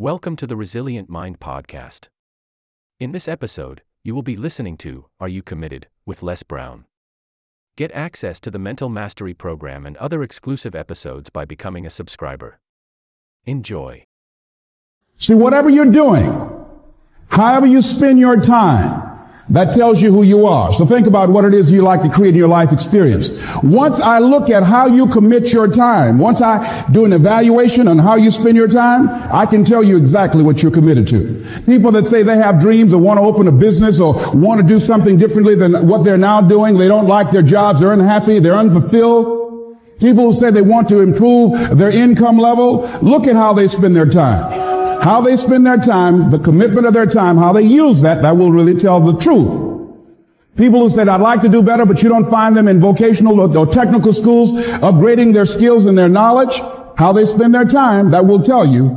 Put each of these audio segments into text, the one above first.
Welcome to the Resilient Mind Podcast. In this episode, you will be listening to Are You Committed? with Les Brown. Get access to the Mental Mastery Program and other exclusive episodes by becoming a subscriber. Enjoy. See, whatever you're doing, however you spend your time, that tells you who you are. So think about what it is you like to create in your life experience. Once I look at how you commit your time, once I do an evaluation on how you spend your time, I can tell you exactly what you're committed to. People that say they have dreams or want to open a business or want to do something differently than what they're now doing, they don't like their jobs, they're unhappy, they're unfulfilled. People who say they want to improve their income level, look at how they spend their time how they spend their time, the commitment of their time, how they use that, that will really tell the truth. People who said, I'd like to do better, but you don't find them in vocational or, technical schools, upgrading their skills and their knowledge, how they spend their time, that will tell you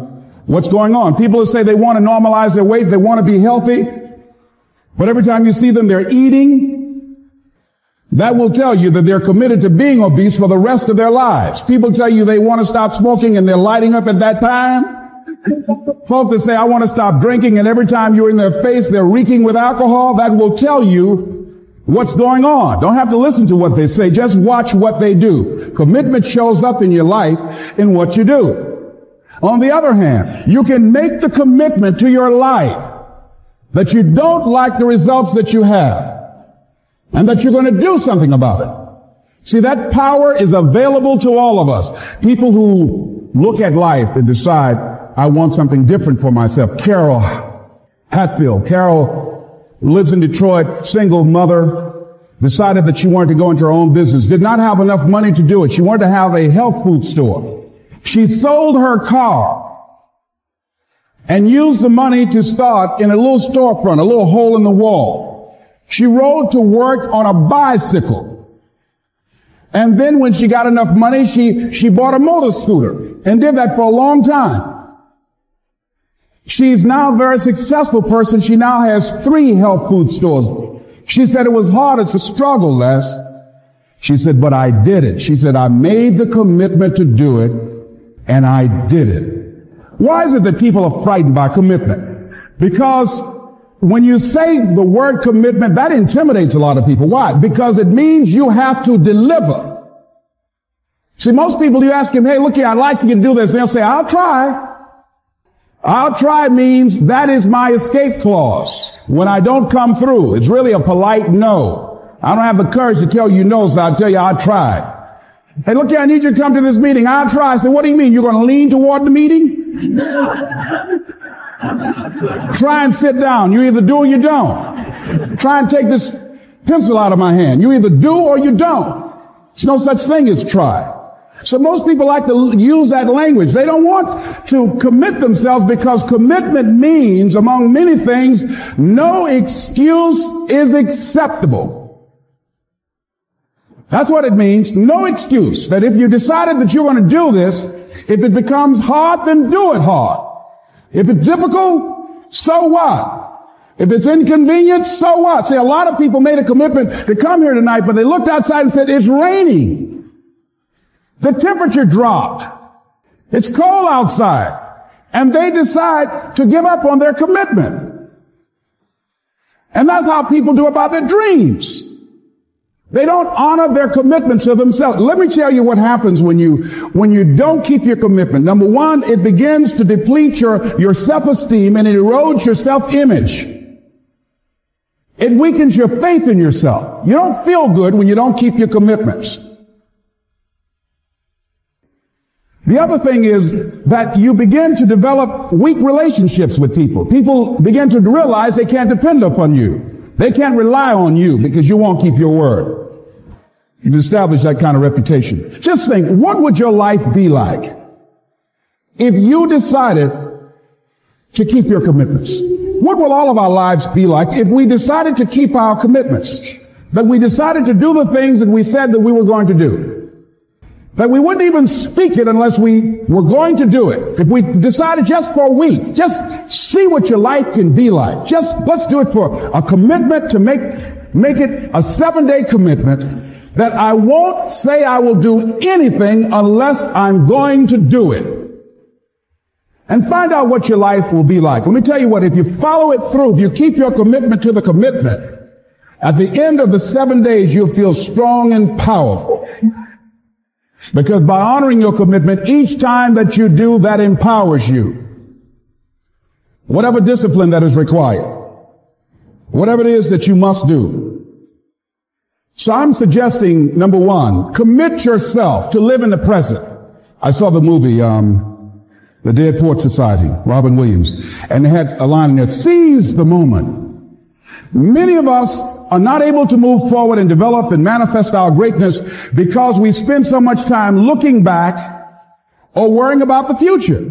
what's going on. People who say they want to normalize their weight, they want to be healthy, but every time you see them, they're eating, that will tell you that they're committed to being obese for the rest of their lives. People tell you they want to stop smoking and they're lighting up at that time. Folk that say, I want to stop drinking, and every time you're in their face, they're reeking with alcohol, that will tell you what's going on. Don't have to listen to what they say. Just watch what they do. Commitment shows up in your life in what you do. On the other hand, you can make the commitment to your life that you don't like the results that you have and that you're going to do something about it. See, that power is available to all of us. People who look at life and decide, I want something different for myself. Carol Hatfield. Carol lives in Detroit, single mother, decided that she wanted to go into her own business, did not have enough money to do it. She wanted to have a health food store. She sold her car and used the money to start in a little storefront, a little hole in the wall. She rode to work on a bicycle. And then when she got enough money, she, she bought a motor scooter and did that for a long time. She's now a very successful person. She now has three health food stores. She said it was hard. It's a struggle, Les. She said, but I did it. She said, I made the commitment to do it and I did it. Why is it that people are frightened by commitment? Because when you say the word commitment, that intimidates a lot of people. Why? Because it means you have to deliver. See, most people, you ask them, hey, look here, I'd like for you to do this. And they'll say, I'll try. I'll try means that is my escape clause. When I don't come through, it's really a polite no. I don't have the courage to tell you no, so I'll tell you I'll try. Hey, look here, I need you to come to this meeting. I'll try. I said, what do you mean? You're going to lean toward the meeting? try and sit down. You either do or you don't. Try and take this pencil out of my hand. You either do or you don't. There's no such thing as try. So most people like to use that language. They don't want to commit themselves because commitment means, among many things, no excuse is acceptable. That's what it means. No excuse. That if you decided that you're going to do this, if it becomes hard, then do it hard. If it's difficult, so what? If it's inconvenient, so what? See, a lot of people made a commitment to come here tonight, but they looked outside and said, it's raining. The temperature dropped. It's cold outside. And they decide to give up on their commitment. And that's how people do about their dreams. They don't honor their commitment to themselves. Let me tell you what happens when you, when you don't keep your commitment. Number one, it begins to deplete your, your self-esteem and it erodes your self-image. It weakens your faith in yourself. You don't feel good when you don't keep your commitments. The other thing is that you begin to develop weak relationships with people. People begin to realize they can't depend upon you. They can't rely on you because you won't keep your word. You can establish that kind of reputation. Just think, what would your life be like if you decided to keep your commitments? What will all of our lives be like if we decided to keep our commitments? That we decided to do the things that we said that we were going to do? That we wouldn't even speak it unless we were going to do it. If we decided just for a week, just see what your life can be like. Just let's do it for a commitment to make, make it a seven day commitment that I won't say I will do anything unless I'm going to do it. and find out what your life will be like. Let me tell you what, if you follow it through, if you keep your commitment to the commitment, at the end of the seven days, you'll feel strong and powerful. Because by honoring your commitment, each time that you do, that empowers you. Whatever discipline that is required. Whatever it is that you must do. So I'm suggesting, number one, commit yourself to live in the present. I saw the movie, um, The Dead Poets Society, Robin Williams, and they had a line in there, seize the moment. Many of us are not able to move forward and develop and manifest our greatness because we spend so much time looking back or worrying about the future.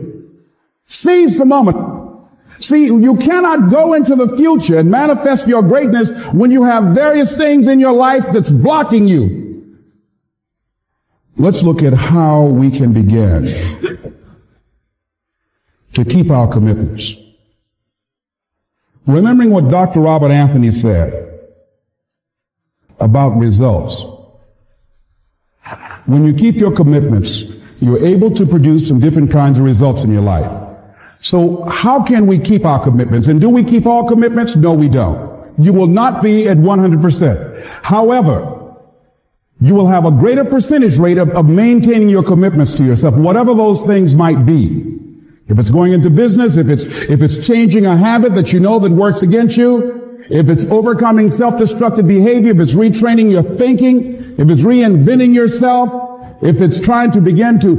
Seize the moment. See, you cannot go into the future and manifest your greatness when you have various things in your life that's blocking you. Let's look at how we can begin to keep our commitments. Remembering what Dr. Robert Anthony said about results. When you keep your commitments, you're able to produce some different kinds of results in your life. So how can we keep our commitments? And do we keep all commitments? No, we don't. You will not be at 100%. However, you will have a greater percentage rate of, of maintaining your commitments to yourself, whatever those things might be. If it's going into business, if it's, if it's changing a habit that you know that works against you, if it's overcoming self-destructive behavior, if it's retraining your thinking, if it's reinventing yourself, if it's trying to begin to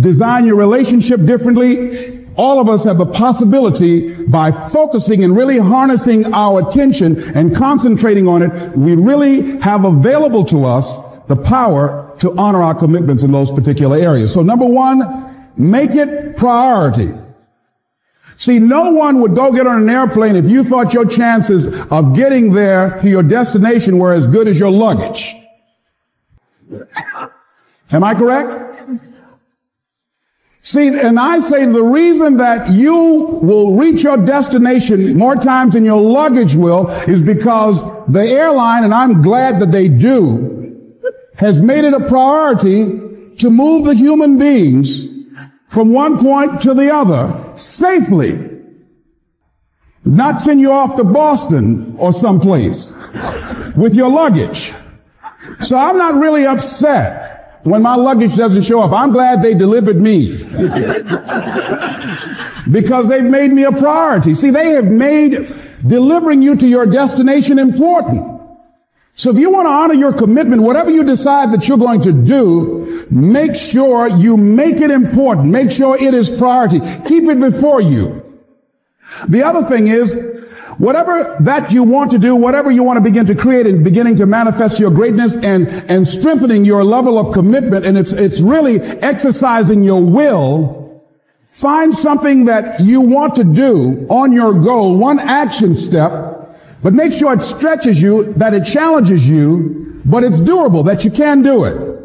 design your relationship differently, all of us have the possibility by focusing and really harnessing our attention and concentrating on it, we really have available to us the power to honor our commitments in those particular areas. So number one, Make it priority. See, no one would go get on an airplane if you thought your chances of getting there to your destination were as good as your luggage. Am I correct? See, and I say the reason that you will reach your destination more times than your luggage will is because the airline, and I'm glad that they do, has made it a priority to move the human beings from one point to the other safely. Not send you off to Boston or someplace with your luggage. So I'm not really upset when my luggage doesn't show up. I'm glad they delivered me. because they've made me a priority. See, they have made delivering you to your destination important. So if you want to honor your commitment, whatever you decide that you're going to do, make sure you make it important. Make sure it is priority. Keep it before you. The other thing is, whatever that you want to do, whatever you want to begin to create and beginning to manifest your greatness and, and strengthening your level of commitment, and it's, it's really exercising your will, find something that you want to do on your goal, one action step, but make sure it stretches you, that it challenges you, but it's doable, that you can do it.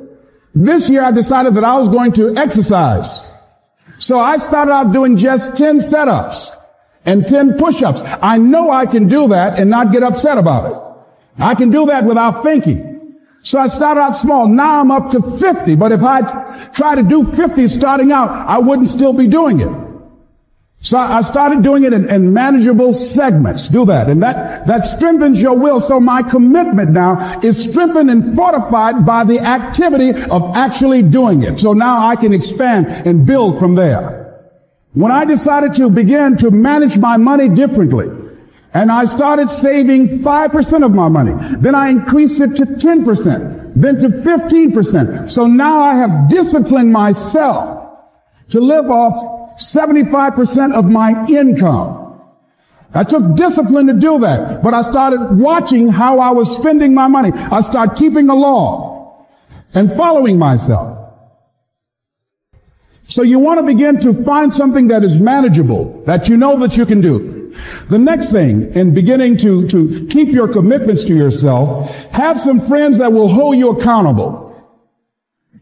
This year I decided that I was going to exercise. So I started out doing just 10 setups and 10 push-ups. I know I can do that and not get upset about it. I can do that without thinking. So I started out small. Now I'm up to 50. But if I try to do 50 starting out, I wouldn't still be doing it. So I started doing it in, in, manageable segments. Do that. And that, that strengthens your will. So my commitment now is strengthened and fortified by the activity of actually doing it. So now I can expand and build from there. When I decided to begin to manage my money differently, and I started saving 5% of my money, then I increased it to 10%, then to 15%. So now I have disciplined myself to live off 75% of my income. I took discipline to do that, but I started watching how I was spending my money. I started keeping a law and following myself. So you want to begin to find something that is manageable, that you know that you can do. The next thing, in beginning to, to keep your commitments to yourself, have some friends that will hold you accountable,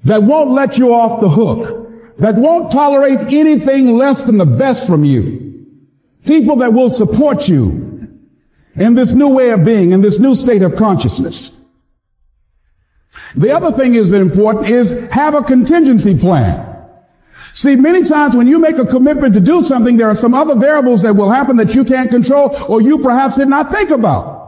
that won't let you off the hook that won't tolerate anything less than the best from you. People that will support you in this new way of being, in this new state of consciousness. The other thing is that important is have a contingency plan. See, many times when you make a commitment to do something, there are some other variables that will happen that you can't control or you perhaps did not think about.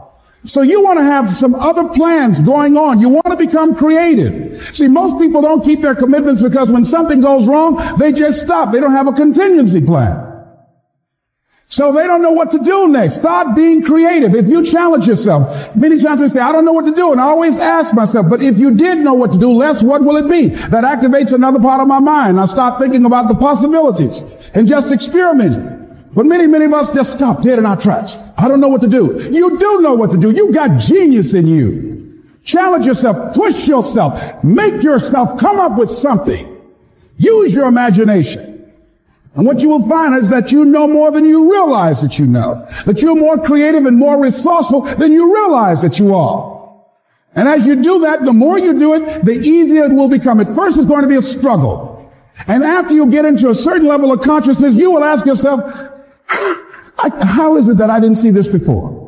So you want to have some other plans going on. You want to become creative. See, most people don't keep their commitments because when something goes wrong, they just stop. They don't have a contingency plan. So they don't know what to do next. Start being creative. If you challenge yourself, many times we say, I don't know what to do. And I always ask myself, but if you did know what to do, Les, what will it be? That activates another part of my mind. I start thinking about the possibilities and just experimenting. But many, many of us just stop dead in our tracks. I don't know what to do. You do know what to do. You got genius in you. Challenge yourself, push yourself, make yourself come up with something. Use your imagination. And what you will find is that you know more than you realize that you know. That you're more creative and more resourceful than you realize that you are. And as you do that, the more you do it, the easier it will become. At first, it's going to be a struggle. And after you get into a certain level of consciousness, you will ask yourself, how is it that I didn't see this before?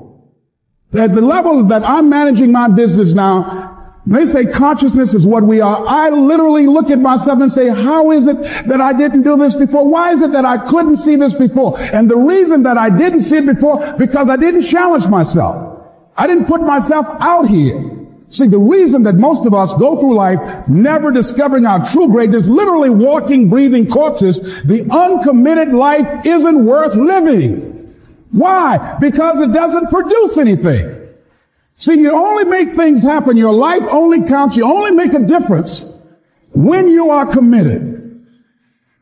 At the level that I'm managing my business now, they say consciousness is what we are. I literally look at myself and say, how is it that I didn't do this before? Why is it that I couldn't see this before? And the reason that I didn't see it before, because I didn't challenge myself. I didn't put myself out here. See, the reason that most of us go through life never discovering our true greatness, literally walking, breathing corpses, the uncommitted life isn't worth living. Why? Because it doesn't produce anything. See, you only make things happen. Your life only counts. You only make a difference when you are committed.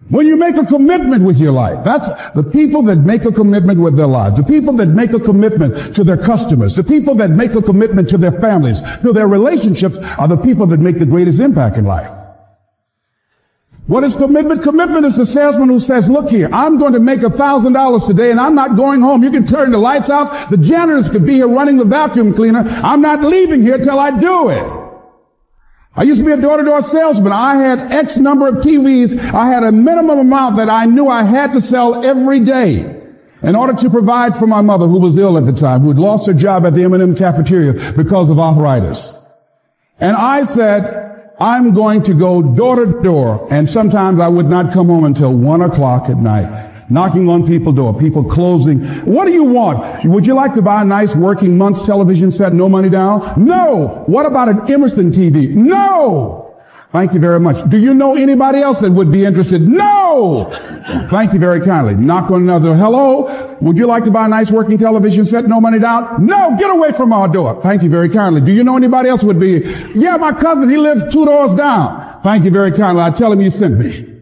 When you make a commitment with your life, that's the people that make a commitment with their lives, the people that make a commitment to their customers, the people that make a commitment to their families, to their relationships are the people that make the greatest impact in life. What is commitment? Commitment is the salesman who says, look here, I'm going to make a thousand dollars today and I'm not going home. You can turn the lights out. The janitors could be here running the vacuum cleaner. I'm not leaving here till I do it. I used to be a door-to-door salesman. I had X number of TVs. I had a minimum amount that I knew I had to sell every day in order to provide for my mother who was ill at the time, who had lost her job at the M&M cafeteria because of arthritis. And I said, I'm going to go door to door. And sometimes I would not come home until one o'clock at night knocking on people's door, people closing. What do you want? Would you like to buy a nice working month's television set, no money down? No. What about an Emerson TV? No. Thank you very much. Do you know anybody else that would be interested? No! Thank you very kindly. Knock on another. Hello? Would you like to buy a nice working television set? No money down? No! Get away from our door. Thank you very kindly. Do you know anybody else would be? Yeah, my cousin, he lives two doors down. Thank you very kindly. I tell him you sent me.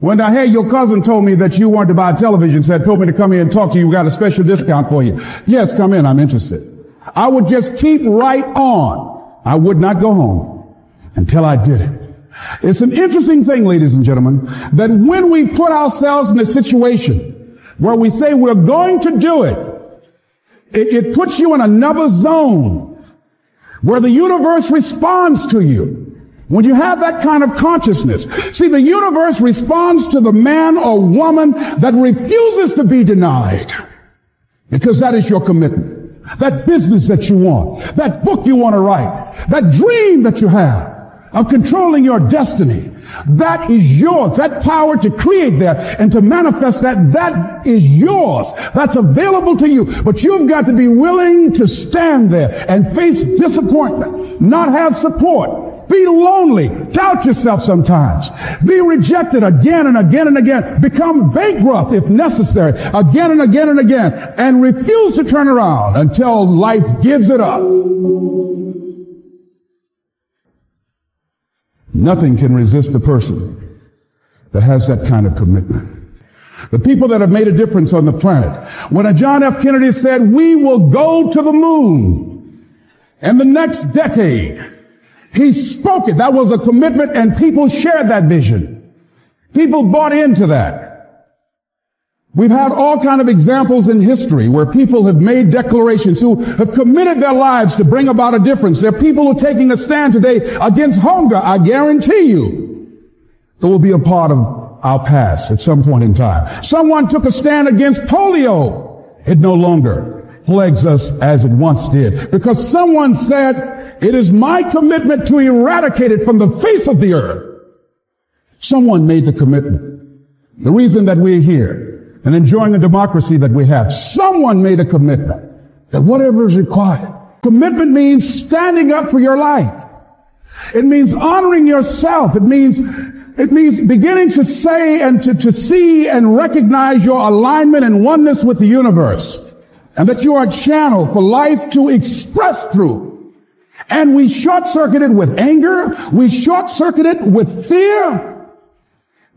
When I heard your cousin told me that you wanted to buy a television set, told me to come here and talk to you, we got a special discount for you. Yes, come in, I'm interested. I would just keep right on. I would not go home until I did it. It's an interesting thing, ladies and gentlemen, that when we put ourselves in a situation where we say we're going to do it, it, it puts you in another zone where the universe responds to you. When you have that kind of consciousness, see, the universe responds to the man or woman that refuses to be denied because that is your commitment. That business that you want, that book you want to write, that dream that you have of controlling your destiny. That is yours. That power to create that and to manifest that, that is yours. That's available to you. But you've got to be willing to stand there and face disappointment, not have support, be lonely. Doubt yourself sometimes. Be rejected again and again and again. Become bankrupt if necessary again and again and again and refuse to turn around until life gives it up. Nothing can resist a person that has that kind of commitment. The people that have made a difference on the planet. When a John F. Kennedy said, we will go to the moon in the next decade, he spoke it. That was a commitment and people shared that vision. People bought into that. We've had all kind of examples in history where people have made declarations who have committed their lives to bring about a difference. There are people who are taking a stand today against hunger. I guarantee you that will be a part of our past at some point in time. Someone took a stand against polio. It no longer plagues us as it once did. Because someone said, it is my commitment to eradicate it from the face of the earth. Someone made the commitment. the reason that we're here and enjoying the democracy that we have. Someone made a commitment that whatever is required. Commitment means standing up for your life. It means honoring yourself. It means it means beginning to say and to, to see and recognize your alignment and oneness with the universe. And that you are a channel for life to express through. And we short circuit it with anger. We short circuit it with fear.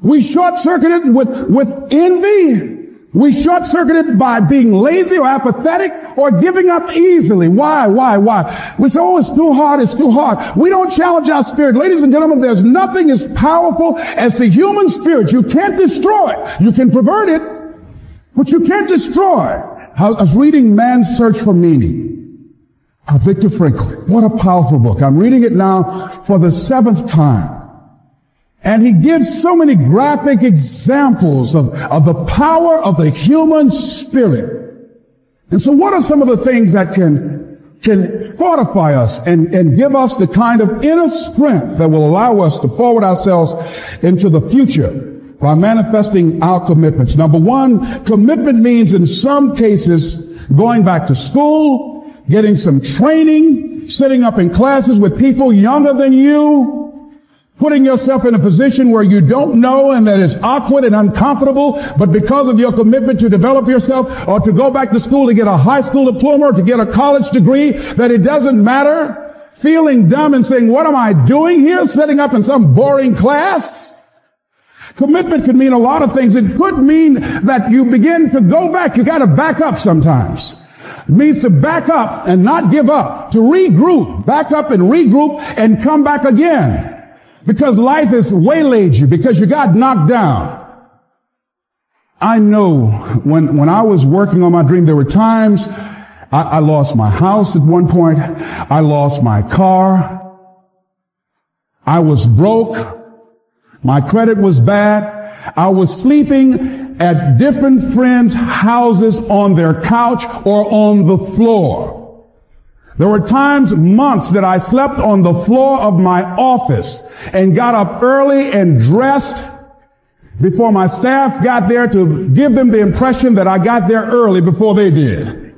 We short circuit it with, with envy. We short circuit it by being lazy or apathetic or giving up easily. Why? Why? Why? We say, oh, it's too hard. It's too hard. We don't challenge our spirit. Ladies and gentlemen, there's nothing as powerful as the human spirit. You can't destroy it. You can pervert it, but you can't destroy it. I was reading Man's Search for Meaning. By Viktor Frankl. What a powerful book. I'm reading it now for the seventh time. And he gives so many graphic examples of, of the power of the human spirit. And so what are some of the things that can, can fortify us and, and give us the kind of inner strength that will allow us to forward ourselves into the future by manifesting our commitments? Number one, commitment means in some cases going back to school, getting some training, sitting up in classes with people younger than you, Putting yourself in a position where you don't know and that is awkward and uncomfortable, but because of your commitment to develop yourself or to go back to school to get a high school diploma or to get a college degree, that it doesn't matter. Feeling dumb and saying, what am I doing here? Setting up in some boring class? Commitment could mean a lot of things. It could mean that you begin to go back. You got to back up sometimes. It means to back up and not give up, to regroup, back up and regroup and come back again. Because life has waylaid you, because you got knocked down. I know when, when I was working on my dream, there were times I, I lost my house at one point. I lost my car. I was broke. My credit was bad. I was sleeping at different friends' houses on their couch or on the floor. There were times, months that I slept on the floor of my office and got up early and dressed before my staff got there to give them the impression that I got there early before they did.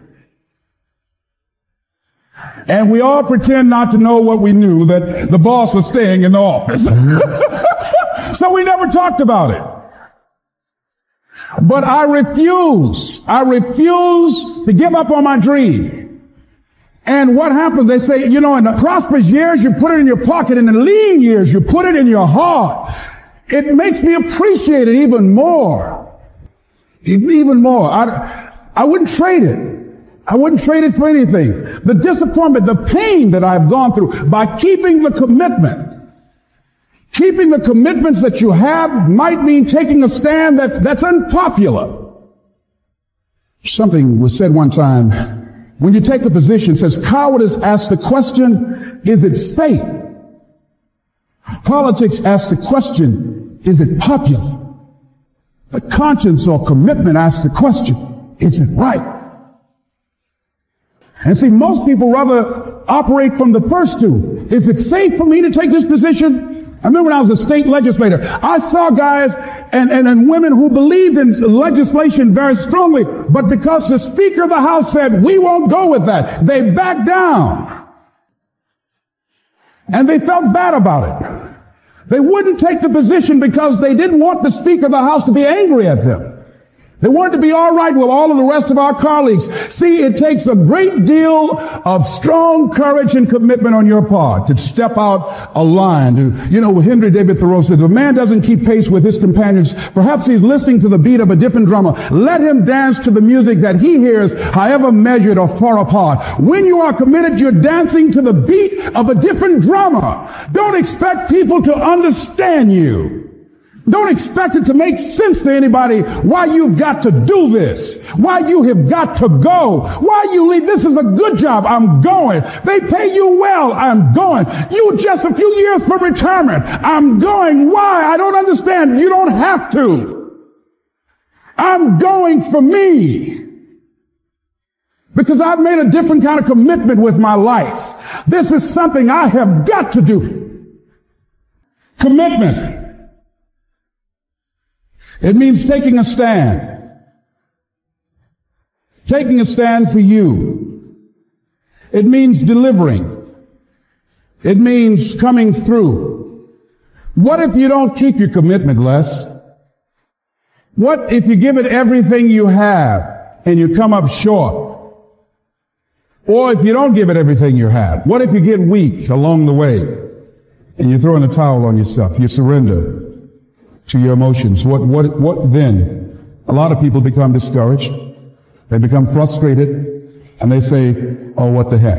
And we all pretend not to know what we knew, that the boss was staying in the office. so we never talked about it. But I refuse, I refuse to give up on my dream. And what happens? They say, you know, in the prosperous years, you put it in your pocket. In the lean years, you put it in your heart. It makes me appreciate it even more. Even more. I, I wouldn't trade it. I wouldn't trade it for anything. The disappointment, the pain that I've gone through by keeping the commitment. Keeping the commitments that you have might mean taking a stand that's, that's unpopular. Something was said one time when you take a position, says cowardice asks the question, is it safe? Politics asks the question, is it popular? But conscience or commitment asks the question, is it right? And see, most people rather operate from the first two. Is it safe for me to take this position? I remember when I was a state legislator, I saw guys and, and, and women who believed in legislation very strongly, but because the Speaker of the House said, we won't go with that, they backed down. And they felt bad about it. They wouldn't take the position because they didn't want the Speaker of the House to be angry at them. They wanted to be all right with all of the rest of our colleagues. See, it takes a great deal of strong courage and commitment on your part to step out a line. To, you know, Henry David Thoreau said, if a man doesn't keep pace with his companions, perhaps he's listening to the beat of a different drummer. Let him dance to the music that he hears, however measured or far apart. When you are committed, you're dancing to the beat of a different drummer. Don't expect people to understand you. Don't expect it to make sense to anybody why you've got to do this, why you have got to go, why you leave. This is a good job. I'm going. They pay you well. I'm going. You just a few years for retirement. I'm going. Why? I don't understand. You don't have to. I'm going for me. Because I've made a different kind of commitment with my life. This is something I have got to do. Commitment. It means taking a stand. Taking a stand for you. It means delivering. It means coming through. What if you don't keep your commitment, Les? What if you give it everything you have and you come up short? Or if you don't give it everything you have, what if you get weak along the way and you throw in a towel on yourself? You surrender to your emotions. What, what, what then? A lot of people become discouraged. They become frustrated and they say, oh, what the heck?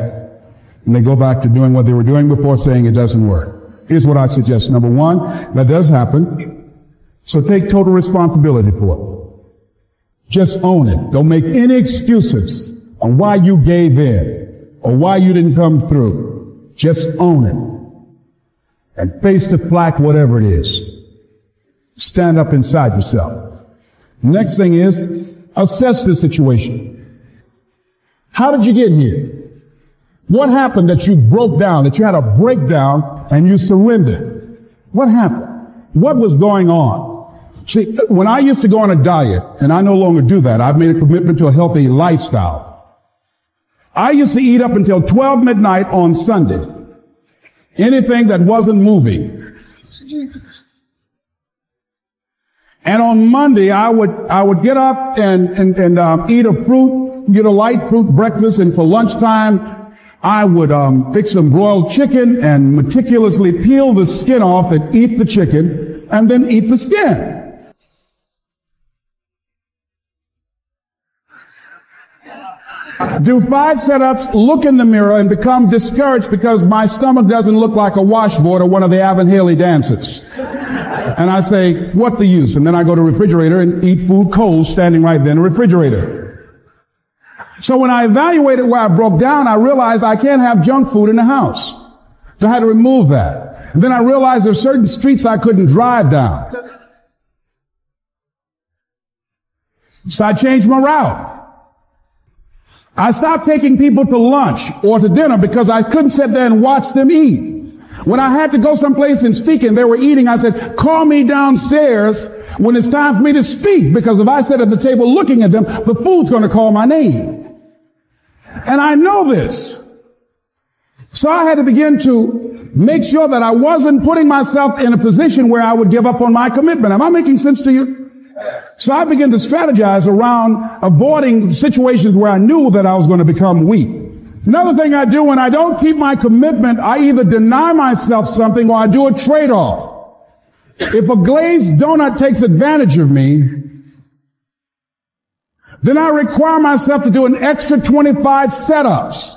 And they go back to doing what they were doing before saying it doesn't work. Here's what I suggest. Number one, that does happen. So take total responsibility for it. Just own it. Don't make any excuses on why you gave in or why you didn't come through. Just own it. And face the flack, whatever it is. Stand up inside yourself. Next thing is, assess the situation. How did you get here? What happened that you broke down, that you had a breakdown and you surrendered? What happened? What was going on? See, when I used to go on a diet, and I no longer do that, I've made a commitment to a healthy lifestyle. I used to eat up until 12 midnight on Sunday. Anything that wasn't moving. And on Monday, I would, I would get up and, and, and um, eat a fruit, get a light fruit breakfast, and for lunchtime, I would um, fix some broiled chicken and meticulously peel the skin off and eat the chicken, and then eat the skin. do five setups, look in the mirror, and become discouraged because my stomach doesn't look like a washboard or one of the Evan Haley dances. And I say, what the use? And then I go to refrigerator and eat food cold standing right there in the refrigerator. So when I evaluated where I broke down, I realized I can't have junk food in the house. So I had to remove that. And then I realized there's certain streets I couldn't drive down. So I changed my route. I stopped taking people to lunch or to dinner because I couldn't sit there and watch them eat. When I had to go someplace and speak and they were eating, I said, call me downstairs when it's time for me to speak because if I sit at the table looking at them, the food's going to call my name. And I know this. So I had to begin to make sure that I wasn't putting myself in a position where I would give up on my commitment. Am I making sense to you? So I began to strategize around avoiding situations where I knew that I was going to become weak. Another thing I do when I don't keep my commitment, I either deny myself something or I do a trade-off. If a glazed donut takes advantage of me, then I require myself to do an extra 25 setups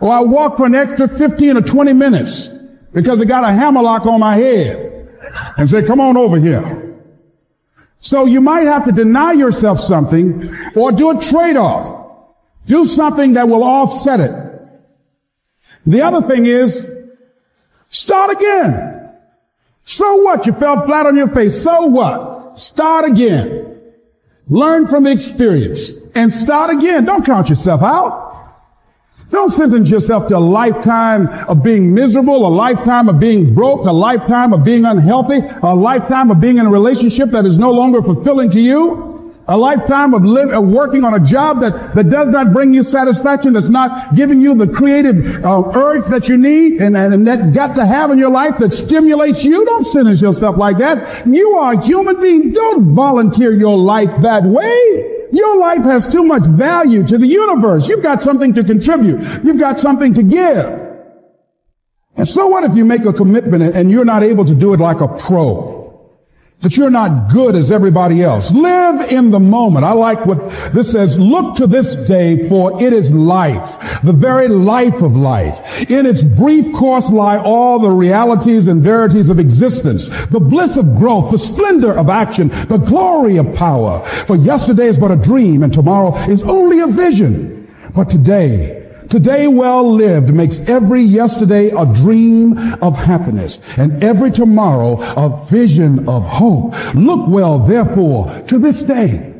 or I walk for an extra 15 or 20 minutes because I got a hammerlock on my head and say, come on over here. So you might have to deny yourself something or do a trade-off. Do something that will offset it. The other thing is, start again. So what? You fell flat on your face. So what? Start again. Learn from the experience and start again. Don't count yourself out. Don't sentence yourself to a lifetime of being miserable, a lifetime of being broke, a lifetime of being unhealthy, a lifetime of being in a relationship that is no longer fulfilling to you, a lifetime of, live, of working on a job that, that does not bring you satisfaction, that's not giving you the creative uh, urge that you need and, and, and that got to have in your life that stimulates you. Don't sentence yourself like that. You are a human being. Don't volunteer your life that way. Your life has too much value to the universe. You've got something to contribute. You've got something to give. And so what if you make a commitment and you're not able to do it like a pro? That you're not good as everybody else. Live in the moment. I like what this says. Look to this day for it is life, the very life of life. In its brief course lie all the realities and verities of existence, the bliss of growth, the splendor of action, the glory of power. For yesterday is but a dream and tomorrow is only a vision. But today, Today well lived makes every yesterday a dream of happiness and every tomorrow a vision of hope. Look well, therefore, to this day.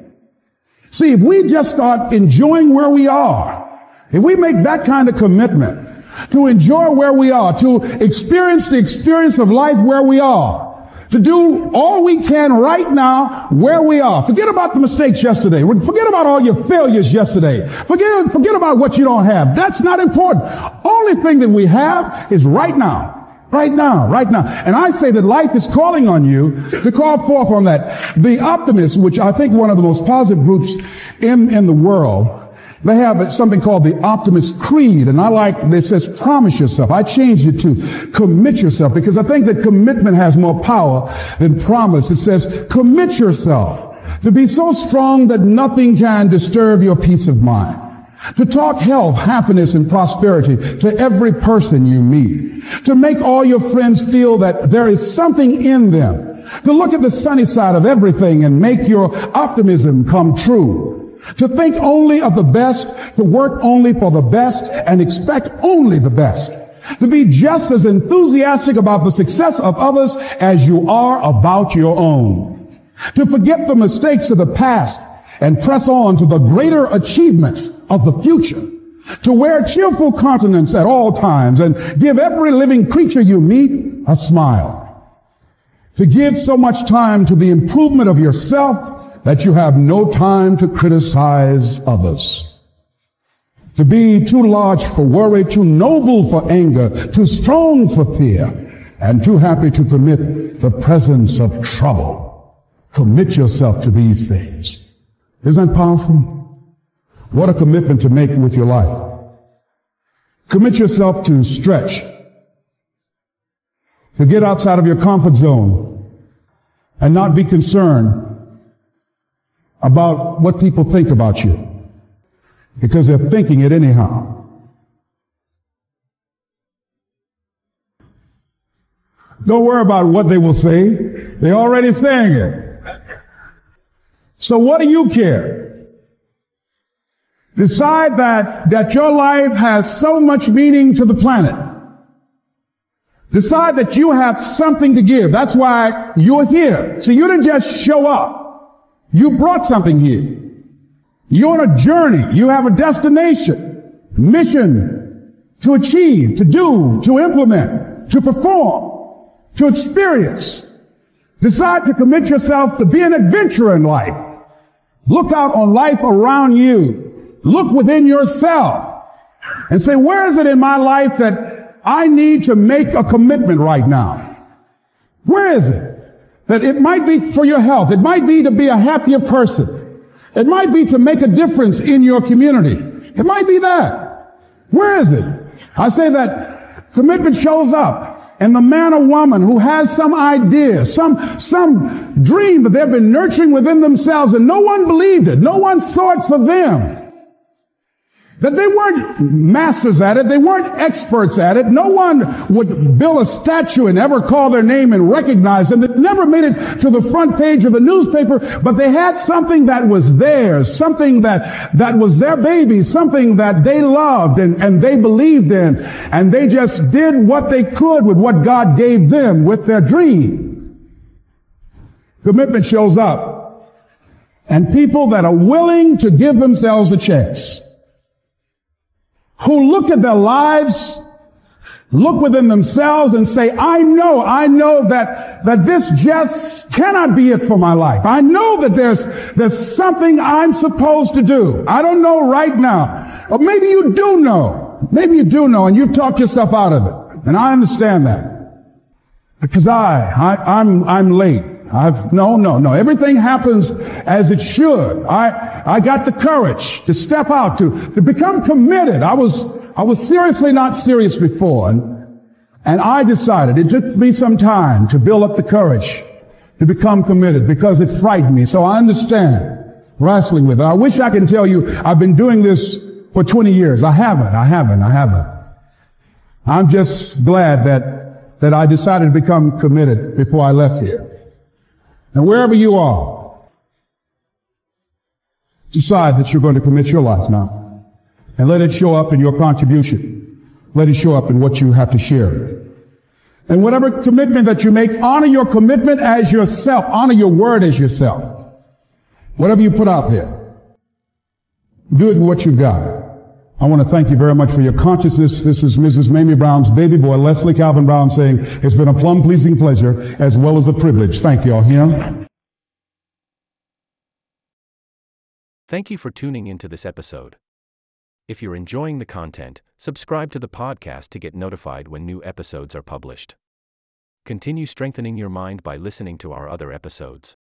See, if we just start enjoying where we are, if we make that kind of commitment to enjoy where we are, to experience the experience of life where we are, to do all we can right now where we are. Forget about the mistakes yesterday. Forget about all your failures yesterday. Forget, forget about what you don't have. That's not important. Only thing that we have is right now. Right now, right now. And I say that life is calling on you to call forth on that. The optimists, which I think one of the most positive groups in, in the world, they have something called the Optimist Creed, and I like, it says promise yourself. I changed it to commit yourself because I think that commitment has more power than promise. It says commit yourself to be so strong that nothing can disturb your peace of mind. To talk health, happiness, and prosperity to every person you meet. To make all your friends feel that there is something in them. To look at the sunny side of everything and make your optimism come true to think only of the best, to work only for the best, and expect only the best. To be just as enthusiastic about the success of others as you are about your own. To forget the mistakes of the past and press on to the greater achievements of the future. To wear cheerful countenance at all times and give every living creature you meet a smile. To give so much time to the improvement of yourself that you have no time to criticize others. To be too large for worry, too noble for anger, too strong for fear, and too happy to permit the presence of trouble. Commit yourself to these things. Isn't that powerful? What a commitment to make with your life. Commit yourself to stretch, to get outside of your comfort zone and not be concerned about what people think about you because they're thinking it anyhow. Don't worry about what they will say. They're already saying it. So what do you care? Decide that, that your life has so much meaning to the planet. Decide that you have something to give. That's why you're here. So you didn't just show up. You brought something here. You're on a journey. You have a destination, mission to achieve, to do, to implement, to perform, to experience. Decide to commit yourself to be an adventurer in life. Look out on life around you. Look within yourself and say, where is it in my life that I need to make a commitment right now? Where is it? That it might be for your health. It might be to be a happier person. It might be to make a difference in your community. It might be that. Where is it? I say that commitment shows up. And the man or woman who has some idea, some, some dream that they've been nurturing within themselves and no one believed it. No one saw it for them. That they weren't masters at it. They weren't experts at it. No one would build a statue and ever call their name and recognize them. They never made it to the front page of the newspaper, but they had something that was theirs, something that, that was their baby, something that they loved and, and they believed in. And they just did what they could with what God gave them with their dream. Commitment shows up. And people that are willing to give themselves a chance who look at their lives, look within themselves and say, I know, I know that, that this just cannot be it for my life. I know that there's, there's something I'm supposed to do. I don't know right now. Or maybe you do know. Maybe you do know and you've talked yourself out of it. And I understand that. Because I, I, I'm, I'm late. I've, no, no, no. Everything happens as it should. I, I got the courage to step out, to, to become committed. I was, I was seriously not serious before. And, and I decided it took me some time to build up the courage to become committed because it frightened me. So I understand wrestling with it. I wish I can tell you I've been doing this for 20 years. I haven't. I haven't. I haven't. I'm just glad that, that I decided to become committed before I left here. And wherever you are, decide that you're going to commit your life now. And let it show up in your contribution. Let it show up in what you have to share. And whatever commitment that you make, honor your commitment as yourself. Honor your word as yourself. Whatever you put out there, do it with what you've got. I want to thank you very much for your consciousness. This is Mrs. Mamie Brown's baby boy, Leslie Calvin Brown, saying it's been a plum pleasing pleasure as well as a privilege. Thank you all here. Thank you for tuning into this episode. If you're enjoying the content, subscribe to the podcast to get notified when new episodes are published. Continue strengthening your mind by listening to our other episodes.